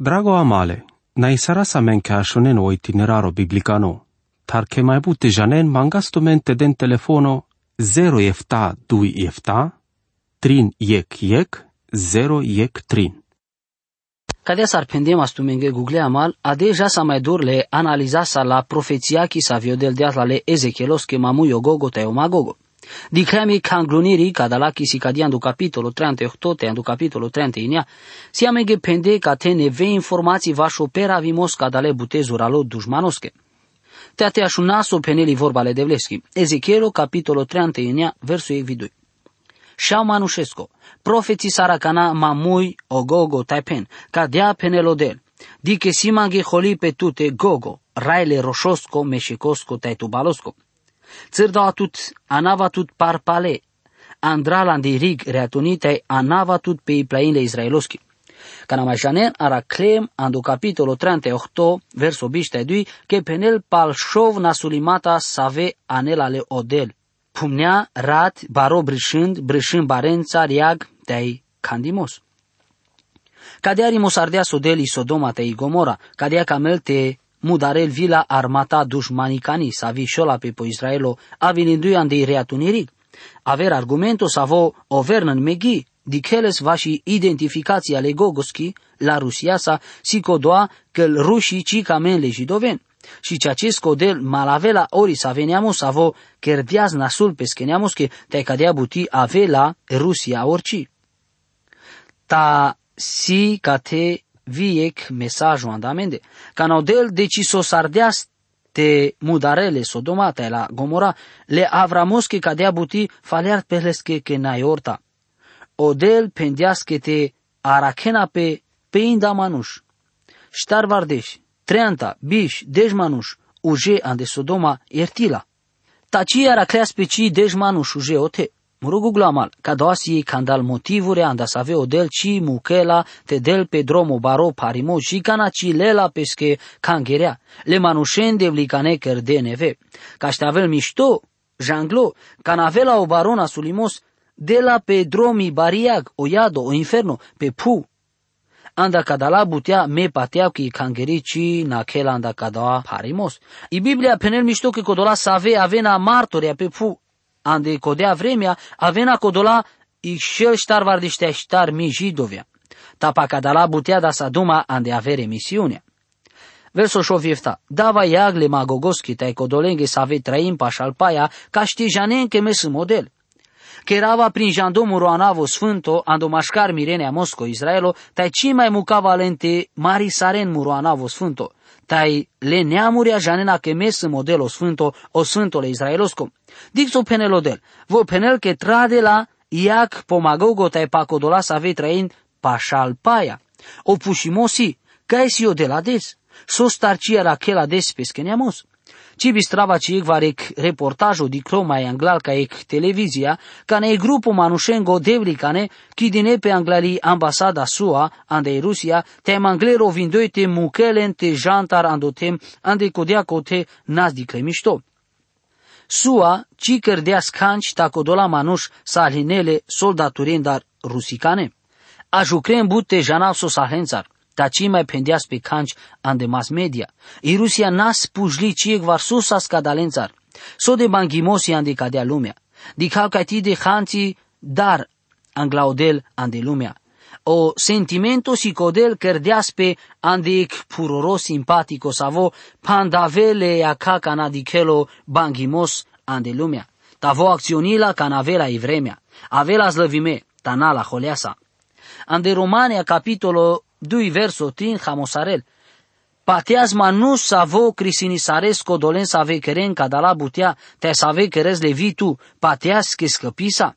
Drago amale, na isara sa men ka shonen o itineraro biblicano, tar ke mai bute janen mangasto mente den telefono 0 efta 2 efta, trin yek yek, 0 yek trin. Cadea s-ar pendem astumenge Google amal, a deja sa mai dur le analiza sa la profeția ki sa vio del diatla le Ezechielos ke mamu yo gogo te o magogo. Di cremi kangluniri kadala ki si kadian do capitolo 38 te do capitolo 31 si amenge pende ka te ne ve informații vașo pera vimos kadale butezura lo dușmanoske. Te ate așunaso peneli vorba le devleski. Ezechielo capitolo 31 versul ei vidui. Shao Manușesco, profeții saracana mamui ogogo taipen, cadea penelodel, di che si manghe holi pe tute gogo, raile roșosco, meșicosco, taitubalosco. Țârdau atut, anava tut parpale, andralan de rig reatunite, anava tut pe plainle israeloschi. Canamajanen ara clem ando capitolo 38, verso 22, che penel pal shov nasulimata save anelale odel, pumnea rat baro brâșând, brâșând barența riag te-ai candimos. Cadearimos ardea sodeli Sodoma te Gomora, cadea camel te mudarel vila armata dușmanicani sa vișola pe po Israelo avinindu andei reatuniri. Aver argumento savo overnan megi, dikeles vași identificația ale Gogoski la Rusia sa si codoa că rușii ci camen le jidoven și ce acest codel malavela ori sa veneamos savo kerdiaz nasul peskeneamos que te cadea buti avela Rusia orici ta si ca te viec mesajul andamende. Canaudel deciso sardeas te mudarele sodomata la Gomora le avramos que cadea buti falear pelesque que naiorta. Odel pendias que te arachena pe peinda manuș. Ștar vardeș, treanta, biș, dej manuș, uje ande Sodoma ertila. Taci aracleas pe ci dej manuș uje ote. Murugu glamal, kadoasi kandal motivure anda save odel chi mukela te del pe dromo baro parimo și cana ci lela pesche kangerea, le manușen de vlicane de neve. Ca ștavel mișto, janglo, canavela o barona sulimos, de la pe dromi bariag, o iado, o inferno, pe pu. Anda kadala butea me pateau ki kangeri ci na kela anda kadawa parimos. I Biblia penel mișto că codola save avena martoria pe pu ande codea vremea, avena codola i shel ștar vardiștea ștar mi jidovia. Tapa cadala butea da saduma ande avere misiunea. Verso șoviefta, dava iagle magogoski tai codolenge să ave traim pașalpaia, ca știe janen că mes model. Cherava prin jandomu roanavo sfânto, ando mașcar mirenea Mosco Israelo, tai ci mai muca valente mari saren muroanavo sfânto, tai le neamuria janena că mes modelo sfânto, o sfântole Israelosco. Dixo penelodel, vo penel que trade la iac pomagogo tai pacodola să ave train pașalpaia. O pușimosi, ca o de la des, sos tarcia la chela des peskeneamos. Ci bistrava ci ec varec reportajul di croma e anglal ca ec televizia, ca ne grupo manușengo devlicane, chi dine pe anglali ambasada sua, ande Rusia, te manglero vindoi te muchelen te jantar andotem, ande codea cote nas di cremișto. Sua, ci cărdea scanci tacodola manuș sa alinele soldaturin dar rusicane. Ajucrem bute janal so sahențar taci mai pendeas pe canci ande mass media. I Rusia nas pujli ciec var susa scadalențar. So de banghimosi ande cadea lumea. Di calcati de hanti dar anglaudel ande lumea. O sentimento si codel cărdeas pe andec puroro simpatico savo pandavele a cacana di chelo banghimos ande lumea. Tavo acționila canavela i vremea. Avela zlăvime, tanala holeasa. Ande Romania capitolo 2 verso 3 jamosarel. Pateaz manu savo crisinisaresco dolen save keren cadala butea te save keres levitu pateaz che scăpisa.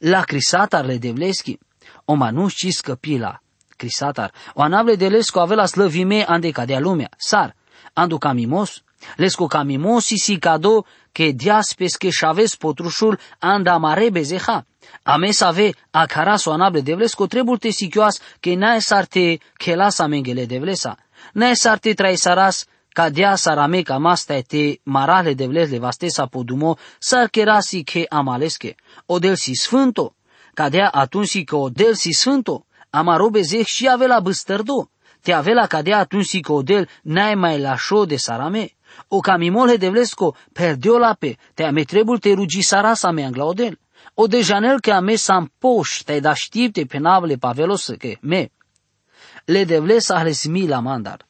La crisatar le devleski. O manu ci scăpila. Crisatar. O anable de lesco avela slăvime ande cadea lumea. Sar. Andu camimos. Lesco camimosi si cado que diaspes que chaves potrușul anda mare bezeha. Ames ave akara soanable devlesko trebul te sikioas que nae sarte kelasa mengele devlesa. Nae sarte traisaras ca dea sarame ca masta te marale devles le vastesa podumo sar kerasi que amaleske. O del si sfânto, ca dea atunci că o del si sfânto, amarobe zeh și avea băstărdo. te avela cadea atunci si codel n-ai mai la show de sarame. O camimole de vlesco perdeu la pe, te ame trebul te rugi sarasa me anglaodel. O de janel que ame sam poș, te da știpte penavle pavelos que me. Le devles ahles mi la mandar.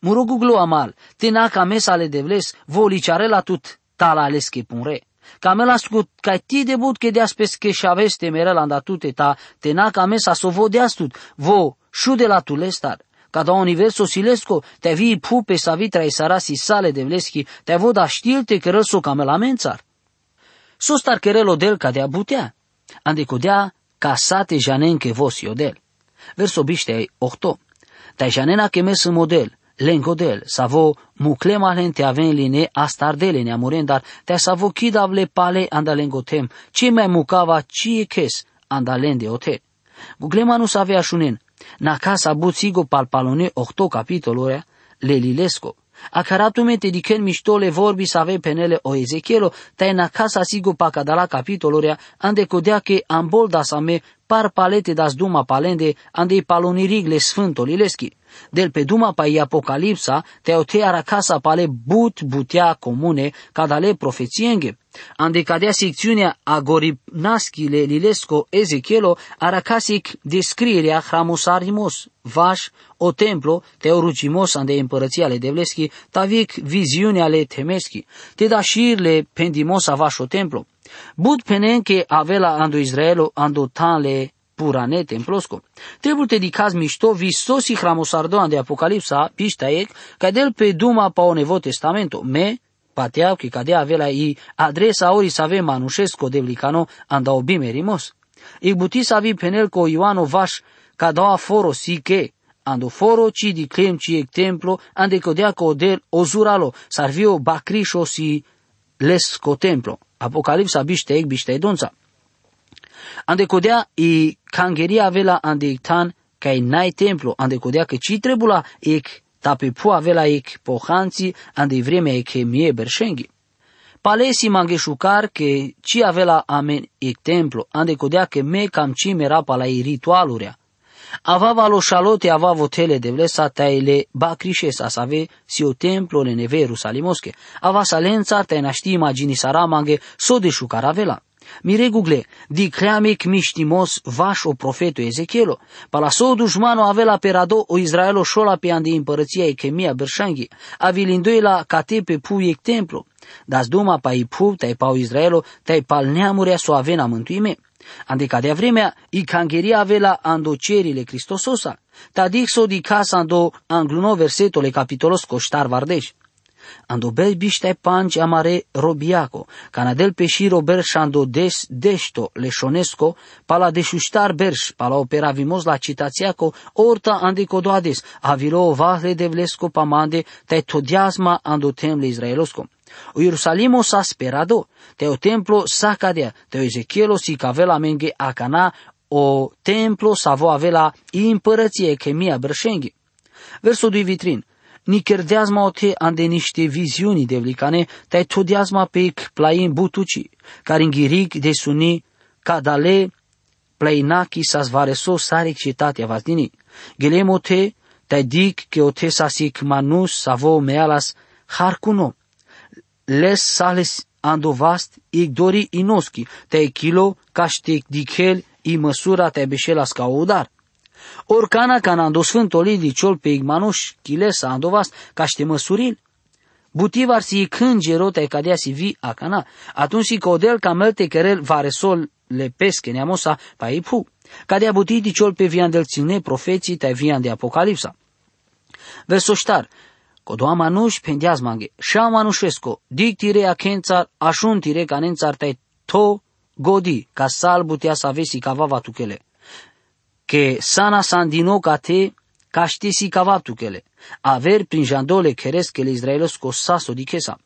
Muruguglu amal, te na cames ale devles, voliciare la tut tala ales que punre. Camela scut ca ti debut que de aspes que șaveste mere la andatute ta, te na camesa so vo de astut, vo șu de la tulestar. Cada universo silesco te vi pupe sa vitra i sarasi sale de vleschi, te voda știlte că răsu camela mențar. Sostar querelo del ca de abutea, ande codea ca sate janen que vos iodel. Verso biște 8. Te janena que mes model, lengodel, savo muklema len te aven line astardele ne amuren, dar te savo kidavle pale anda lengotem, ci mai mukava ci e kes anda lende ote. Guglema nu savea șunen, na casa buțigo palpalone octo capitolul le lilesco. A caratume te diken miștole vorbi să ave penele o Ezechielo, tai na casa sigo pa cadala capitolorea, ande codea che ambolda sa me par palete das duma palende, ande i palonirigle sfântolileschi. Del pe duma pa i apocalipsa, te o te ara casa pale but butea comune, cadale profețienge. Ande cadea secțiunea agoripnaschile lilesco Ezechielo, aracasic descrierea hramosarimos, vaș, o templo, te orugimos ande împărăția ale devleschi, tavic viziunea ale temeschi, te da șirle pendimos avaș o templo. Bud penen che avela ando Israelo ando tanle purane templosco. Trebuie te dicaz mișto vistosi hramosardoan de Apocalipsa, pista ec, ca del pe duma pa o nevo testamento, me, pateau che cadea avela i adresa ori să avem manușesco de vlicano anda obimerimos. I buti să avi penel co Ioano vaș ca doa foro si che, ando foro ci di clem ci ec templo, ande codea co del ozuralo, sarvio bacrisho si lesco templo. Apocalipsa biște ec biște donza. Ande codea i cangeria avela ande ictan ca i nai templo, ande codea că ci trebula ec tape pu avela ec pohanți ande vreme ec mie berșenghi. Palesi mangeshucar che ci avela amen ec templo, ande codea că me cam ci mera pala i ritualurea. Avava lo șalote avavo tele de vlesa taile ba crișesa să ave si o templo le neve Jerusalimosche. Ava salența te naști imagini saramange so de șucaravela. Mire Google, di creamic miștimos vaș o profetul Ezechielo. Pala so dușmano avela perado o Israelo șola pe andi împărăția e chemia berșanghi. Avilindoi la cate pe pu ec templo. Das duma pa i pu, tai pa o Israelo, tai pal neamurea so avena mântuime. Ande cadea vremea, i cangeria avela ando cerile Cristososa. Ta dixo di casa ando angluno versetole capitolos coștar vardeș. Ando bel biște panci amare robiaco, canadel peșiro berș șando des desto leșonesco, pala deșuștar berș, pala opera vimos la citațiaco, orta ande codoades, avilo vahle de vlesco pamande, te todiasma ando temle israelosco. O Ierusalimo sa sperado, te o templo sa cadea, te o Ezechielo si cavela menge acana, o templo sa vo avela împărăție chemia brășenghi. Versul 2 vitrin, ni kerdeazma o te ande niște viziuni de vlicane, te todiazma pe plain butuci, care înghiric de suni, cadale, plainaki sa zvareso sarik citatea vazdini. Gelemo te, te dic că o te sa sik manus sa vo mealas harkuno les sales andovast ig dori inoski, te kilo caștic dichel i măsura te beșelas ca udar. Orcana can ando sfântoli diciol pe igmanuș chiles andovast caște măsuril. Butivar si cângero te cadea si vi acana, atunci si codel camel te querel varesol le pesche neamosa pa ipu. Cadea buti diciol pe vian del ține profeții te vian de apocalipsa. Versoștar, Kodoa manush pendiaz mange, sha manushesco, dik tire akențar, așun tire canențar tai to godi, ca sal butea să avesi cava tukele. Che sana sandino ca te, ca știsi cava tukele. Aver prin jandole keres que le israelosco saso dikesa.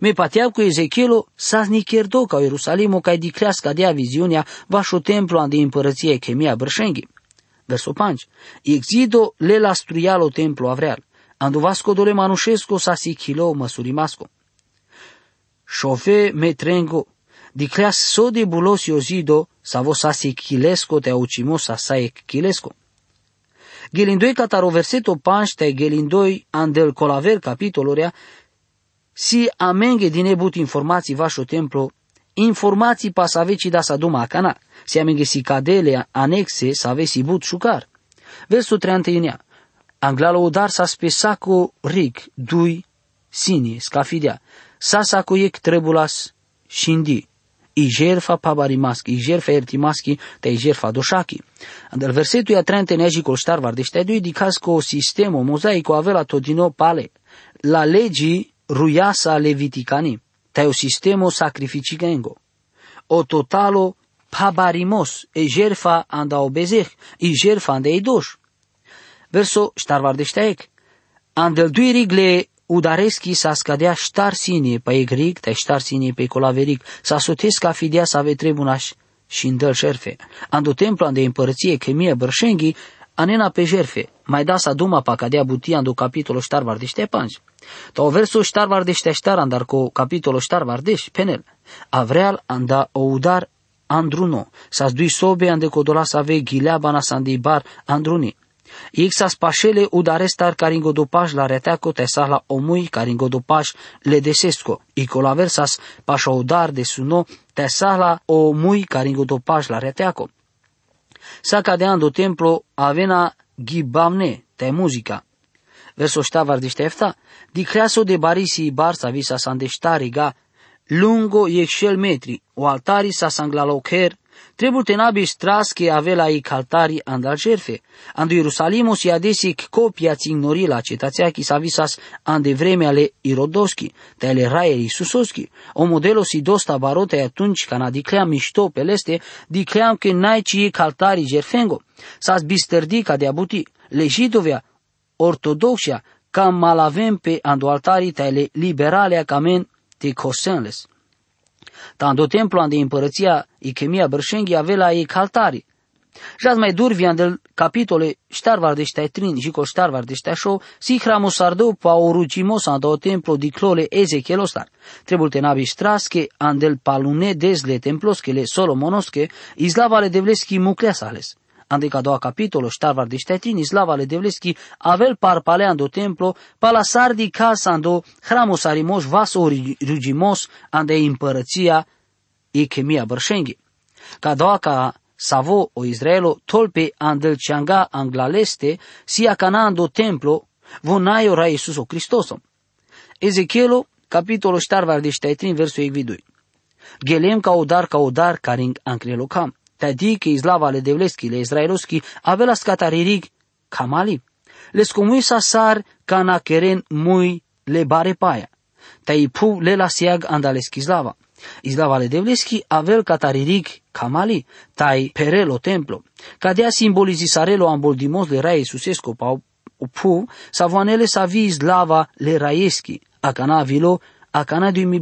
Me pateau cu Ezechielo sas ni cherdo ca Ierusalimo ca dicleasca dea viziunea vașo templu ande împărăție chemia brășenghi. Verso 5. Exido le la struialo templu avreal. Ando vasco dole manușesco sa si kilo masurimasco. Șofe me trengo, dicleas so de bulos iozido, sa vo sa si kilesco te aucimo sa sa e kilesco. Gelindoi cataro verseto panște, gelindoi andel colaver capitoloria, si amenge din ebut informații vașo templo, informații pasaveci da sa duma cana, si amenge si cadele anexe sa avesi but șucar. Versul 31. Anglalo udar sa spesaco rig, dui, sini, scafidea, sa saco ec trebulas, shindi, i jerfa pabarimaski, i jerfa ertimaski, te i jerfa doshaki. Andel versetul ia trente neji col ștar vardește dui dicasco sistemo mozaico avela todino pale, la legii ruiasa leviticani, te o sistemo sacrificigengo. O totalo pabarimos, e jerfa anda obezeh, i jerfa anda eidosh. Verso ștar vardește ec. Andel dui rigle Udareski sa scadea ștar sinie pe egric, te ștar sinie pe colaveric, sa sotesc ca fidea să ave trebunaș și îndăl șerfe. Ando templu ande împărăție chemie bărșenghi, anena pe jerfe, mai da sa duma pa cadea butia ando capitolo ștar vardește panj. Ta o verso ștar vardește ștar andar co capitolo ștar vardeș, penel. Avreal anda o udar andruno, sa dui sobe ande codola să ave ghileaba sa bar andruni. Ixa spașele udarestar caringo dopaj la reteaco te la omui caringo dopaj le desesco. I colaversas pașa udar de suno te la omui caringo dopaj la reteaco. Sa cadeando templo avena ghibamne te muzica. Verso ștavar de ștefta, di creaso de barisi barsa visa sandestariga, lungo e metri, o altari sa sanglalocher, Trebuie tenabi straske avela i caltari andal cerfe. Ando Ierusalimos i adesic copia ignori la cetația chi sa visas ande vreme ale Irodoski, te ale raieri Susoski. O modelo si dosta barote atunci cana dicleam mișto peleste, dicleam că n-ai ci caltari gerfengo. S-a bisterdi ca de abuti. Legitovia, ortodoxia, cam malavem pe ando altarii tale liberale camen te cosenles. Tando templu ande împărăția Ichemia Bărșenghi avea ei caltari. Și mai durvi del capitole ștarvar de stai trin și co ștarvar de stai show, si hramo sardou pa orugimos ando templo di clole Ezechielostar. Trebul te nabi straske andel palune desle temploske le solomonoske, izlavale devleski mucleasales ande doua capitolo ștarvar de ștetini slava le devleski avel par paleando templo pala sardi casando hramos arimos vas origimos ande împărăția e chemia bărșenghi. Ca doua ca savo o Israelo tolpe andel cianga anglaleste sia canando templo vonaio ra Iisus o Cristoso. Ezechielo capitolo ștarvar de ștetini versul egvidui. Gelem ca odar ca odar caring ancrelocam Tadiki izlava le devleski le izraeloski avela skataririg kamali. Le scomuisa sar kana keren mui le bare paia. Tai pu le la siag andaleski izlava. Izlava le devleski avel cataririg kamali, tai perelo templo. Cadea simbolizi sarelo amboldimos le rai susesco pau pu, savoanele sa vi izlava le raieschi, akana vilo, akana mi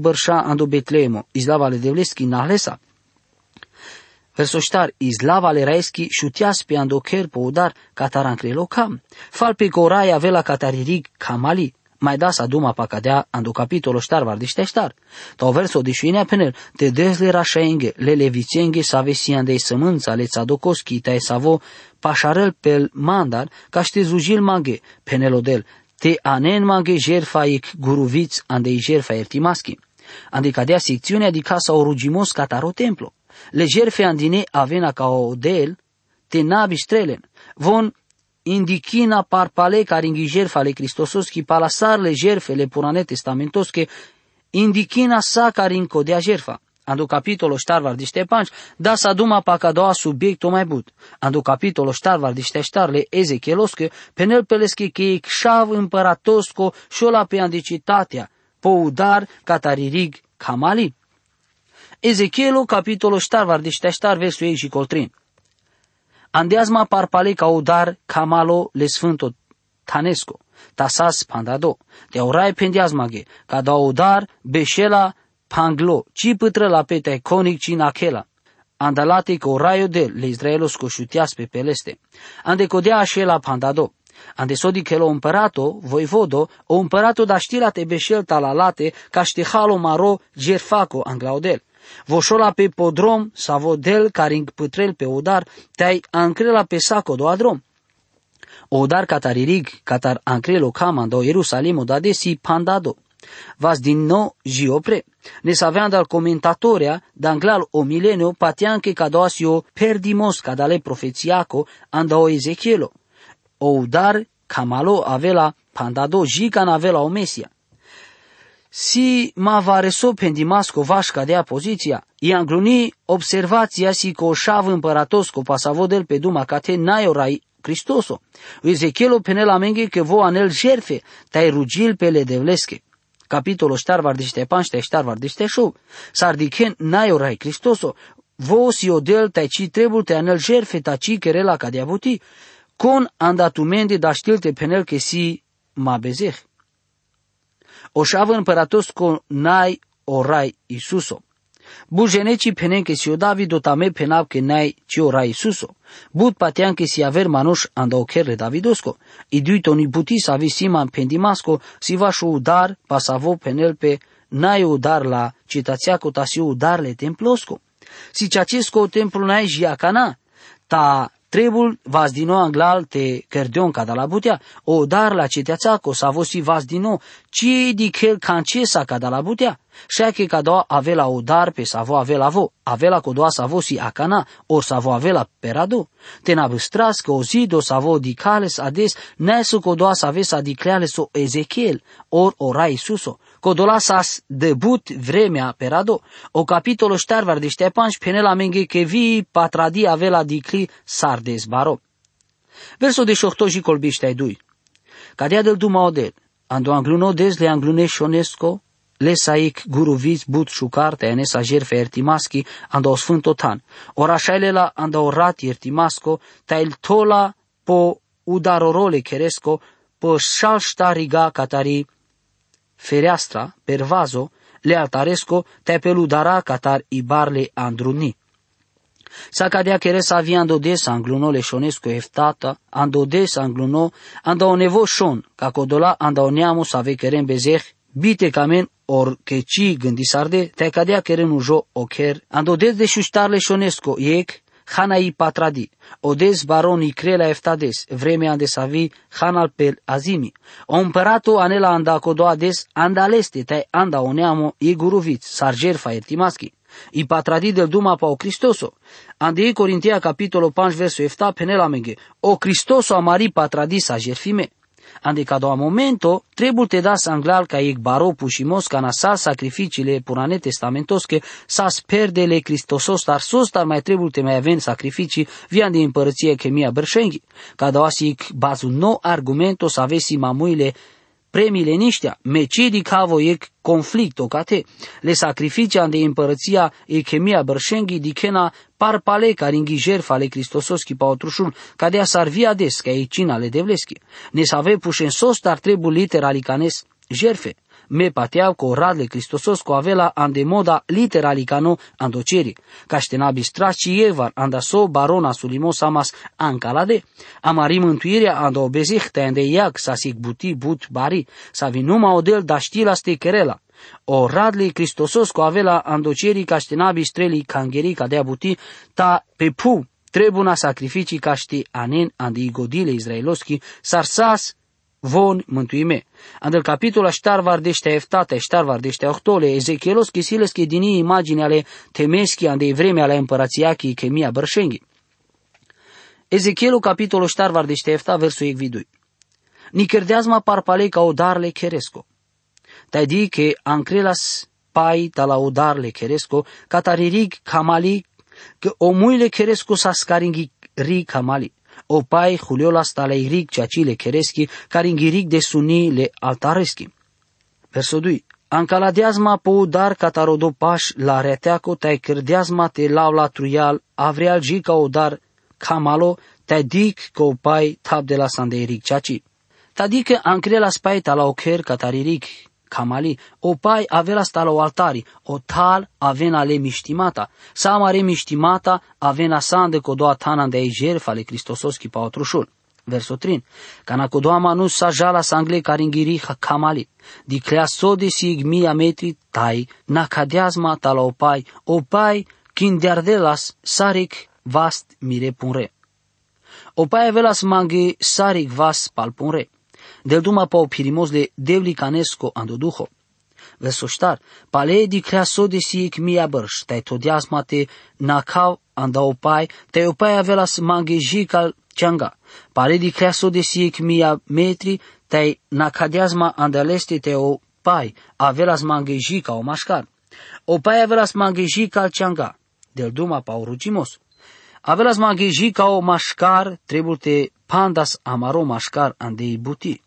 pe andocher po udar cataran loca. Fal pe corai avela cataririg kamali. Mai da sa duma pa cadea ando capitolo ștar var ștar. Ta verso de șuinea penel te dezle rașaenge le levicenge sa vesian de sămânța le țadocoski ta savo pașarel pel mandar ca ște zujil mange penelodel te anen mange jerfaic guruviț andei jerfa ertimaschi. Ande cadea secțiunea di casa orugimos cataro templo le jerfe andine avena ca o del, te nabi strelen, von indikina parpale care ingi jerfa le Cristososki palasar le jerfe le purane testamentosche, indikina sa care incodea jerfa. Ando capitolo ștarvar de ștepanci, da sa duma pa ca doua subiectul mai but. Ando capitolo ștarvar de șteștarle ezechieloske, penel pelesche che icșav împăratosco șola pe andicitatea, poudar cataririg camali. Ezechielu, capitolo ștar var ștar versul ei și coltrin. Andeazma parpale ca udar camalo le sfânto tanesco, tasas pandado, te aurai pendeazmage, ca da udar beșela panglo, ci pătră la pete conic ci nachela. Andalate co raio de le Israelos coșutias pe peleste. Ande codea așela pandado. Ande sodi che lo împărato, voivodo, o împărato da știlate beșel talalate, ca știhalo maro gerfaco anglaudel. Voșola pe podrom, savodel, caring pătrel pe udar, te-ai ancrela pe saco do adrom. O dar cataririg catar ancrelo camando Jerusalemo da desi pandado. Vas din nou giopre. Ne saveam dal comentatoria d'anglal o milenio patianche cadosio perdimos cadale profețiaco andao Ezechielo. O dar camalo avela pandado jican avela o mesia. Si ma vareso pendimasco vaș cadea poziția, i angluni observația si co șav împăratosco pasavodel pe duma cate naiorai Cristoso. Ezechielo penela menge che vo anel jerfe, tai rugil pele devleske. Capitolo štarvar diște panște štarvar diște show. Sardiken naiorai Cristoso. Vo si odel tai ci trebul te anel jerfe ta ci kerela ca diabuti. Con andatumente da știlte penel che si ma bezeh. Oșavă împăratos cu nai orai Isuso. Bujeneci penen que si o David o tame penab que nai ci orai Isuso. Bud patean que si aver manush anda o kerle Davidosco. I duito ni buti sa vi siman pendimasco si va shu udar pasavo penel pe nai udar la citațiaco ta si udar le templosco. Si ceacesco templu nai jiacana, ta Trebul vas din nou anglal te kerdion ca da la butea, o dar la ceteațaco sa vosi vas din nou, ci di kel cancesa ca da la butea, Šake kada avela udar pe savo avela vo, avela kodoa savo si akana, or savo avela perado. Te nabistras că o zido savo dicales ades, nesu kodoa saves adicleales o Ezechiel, or ora Isuso. Kodola sas debut vremea perado, o capitolo ștarvar de ștepanș penela menge che vi patradi avela dicli sardes baro. Verso de șohtoji colbiște ai dui. Cadea del duma odel, ando angluno des le anglune șonesco, Lesaik guruviz but šukarte enesa žerfe ertimaski anda o sfântotan. Ora šailela anda o rat ertimasko, ta il tola po udarorole keresco, po șal riga catari fereastra, pervazo, le altaresco, te peludara catar ibarle andruni. Sa cadea keres avia ando des angluno leșonescu eftata, ando des angluno, anda o nevo șon, ca codola anda o neamu sa vecherem bezeh, bite kamen or che ci gândi sarde, te cadea keren ujo oker, ando des de șuștarle șonesco, iec, Hana i patradi, odes baroni crela eftades, vremea ande savi hanal pel azimi. O împăratul anela anda codoa des andaleste, te anda oneamo i guruviț, sarger ertimaschi. I patradi del duma pa o Cristoso. Ande i Corintia capitolo 5 verso efta penela menge. O Cristoso amari patradi sa jerfime. Ande ca doua momento, trebuie te da sanglal ca ec baro pușimos ca nasa sacrificiile purane testamentosche sa sperdele Cristosos, dar sos, dar mai trebuie te mai avem sacrificii vian de împărăție chemia bărșenghi. Ca doua sic bazu no argumento să avesi mamuile premiile niștea, mecidi cavo e conflict o cate, le sacrificia de împărăția e chemia bărșenghi dicena par pale care înghi ale Cristososki pa otrușul, ca de a sarvia des, ca e cina le devleschi. Ne să ave pușen sos, dar trebuie literali canes jerfe me pateau co radle Cristosos co avela ande moda literalicano andoceri, caștenabi straci evar andaso barona sulimos amas ancalade, amari mântuirea ando obezihte ande iag sa sig buti but bari, sa vinuma odel da știla ste kerela, o radli Cristosos co avela andoceri caștenabi streli cangeri ca dea buti, ta pe pu trebuna sacrificii caști anen ande igodile izraeloschi, sarsas von mântuime. Andel capitula ștarvar dește eftate, ștarvar dește ohtole, Ezechielos chisiles che dini imagine ale temeschi ande vreme ale împărațiachii chemia bărșenghi. Ezechielu capitolul ștarvar dește efta versul ecvidui. Nicerdeazma parpalei ca odarle cheresco. Tai di che ancrelas pai ta la odarle cheresco, cataririg camali, că omuile cheresco sa scaringhi ri camali o pai Julio stale irig ceacile kereski, caringirig de suni le altareski. Verso 2. Ancaladeazma po dar catarodo paș la reteaco tai cârdeazma te lau la truial, avreal jica o dar camalo, te dic o pai tab de la sandeirig ceaci. Tadică ancre la spaita la ocher cataririg, kamali, o pai avea sta o altari, o tal avena le miștimata, sama re miștimata avena sande doa tana de jerfa le Cristososki pa otrușul. Verso 3. Cana doa manu sa jala sangle caringiri kamali, di crea sode sig mia metri tai, na cadeazma tala o pai, o pai kindeardelas sarik vast mire punre. Opaia velas mange sarik vas palpunre. Del duma pa opirimos le devli canesco ando duho. Verso štar, pale di crea sode si ik mia brš, taj to diasmate na kav anda opai, taj opaia velas mange jikal changa. Pale di crea sode si ik mia metri, taj na kadiasma anda leste te opai, a velas mange jika o mașcar. Opaia velas mange jikal changa. Del duma pa urugimos. A velas mange jika o mașcar, trebuie te pandas amaro mașcar andei buti.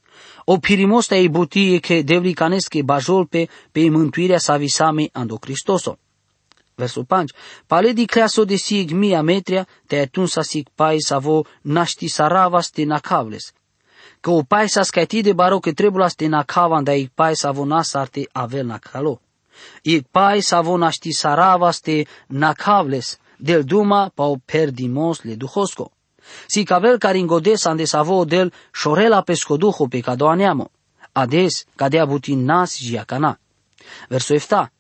O pirimosta ei butie che devli canesche bajolpe pe mântuirea sa visame ando Cristoso. Versul 5. Pale di creaso de sig mia metria, te atun sa sig pai sa vo naști saravas te nakavles. Că o pai sa scaiti de baro că trebuie te nakavan da ik pai sa vo nasarte avel nakalo. Ik pai sa vo naști saravas te nakavles, del duma pa o perdimos le duhosco. Si cavel caringodes ande savo del șorela pescoduho pe cadoaneamo. Ades cadea butin nas jiacana. Verso efta.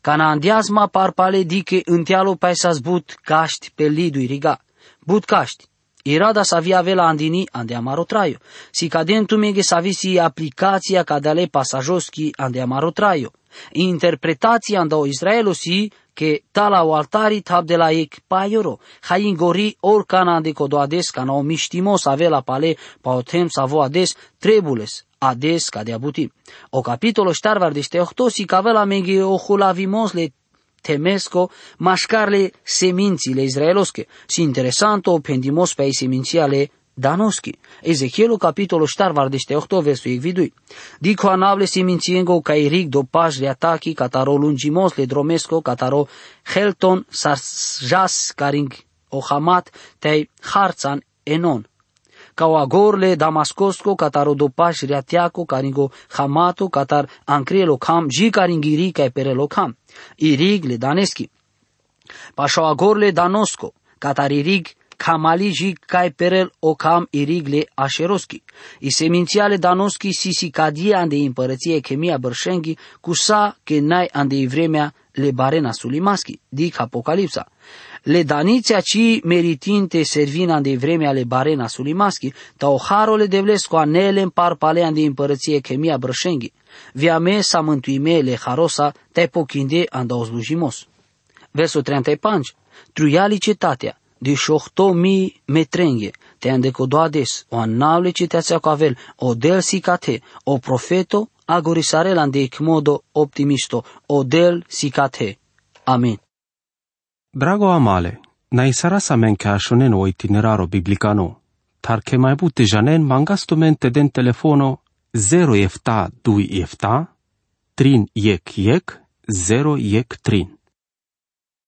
Cana andiasma parpale diche întealo paisas but caști pe lidu iriga. But caști. Irada sa via vela andini ande amaro traio. Si cadentu mege sa visi aplicația cadale pasajoski ande amaro traio. Interpretația ando Israelo si que tala o altari tab de la ek paioro, hain gori or cana de codo ades cana o miștimos avela pale pa o tem savo ades trebules, ades ca de abuti. O capitolo ștarvar de este ohtosi cavela mengi o hulavimos le temesco mașcarle semințile izraelosche. Si interesanto pendimos pe semințiale Danoski. Ezechielu capitolo štar vardește 8 versu ik vidui. Diko anable siminciengo kai rig do paj le ataki kataro lungimos le dromesco kataro helton sarjas karing o hamat tei harțan enon. Kao agorle damascosco kataro do paj reatiaco karingo hamato katar ancrielo cam ji karingiri kai perelo cam. Irig le daneski. Pașo agorle danosco kataririg Kamaliji kai perel o cam irigle așeroski. I semințiale danoski sisi cadia ande împărăție chemia bărșenghi, cu sa că n-ai ande vremea le barena sulimaschi, dic Apocalipsa. Le daniția ci meritinte servina ande vremea le barena sulimaschi, ta o harole devlesco anele în parpale ande împărăție chemia bărșenghi. Via me sa mântuime le harosa te pochinde anda ozlujimos. Versul 35. Truiali cetatea, de mi metrenghe, te andecodoades, o annavle citeația cu avel, o del sicate, o profeto, agorisarel de modo optimisto, o del sicate. Amin. Drago amale, na isara sa men ca shonen o itineraro biblicano, tar che mai bute janen mangastumente den telefono 0 efta 2 efta, trin yek yek, 0 yek trin.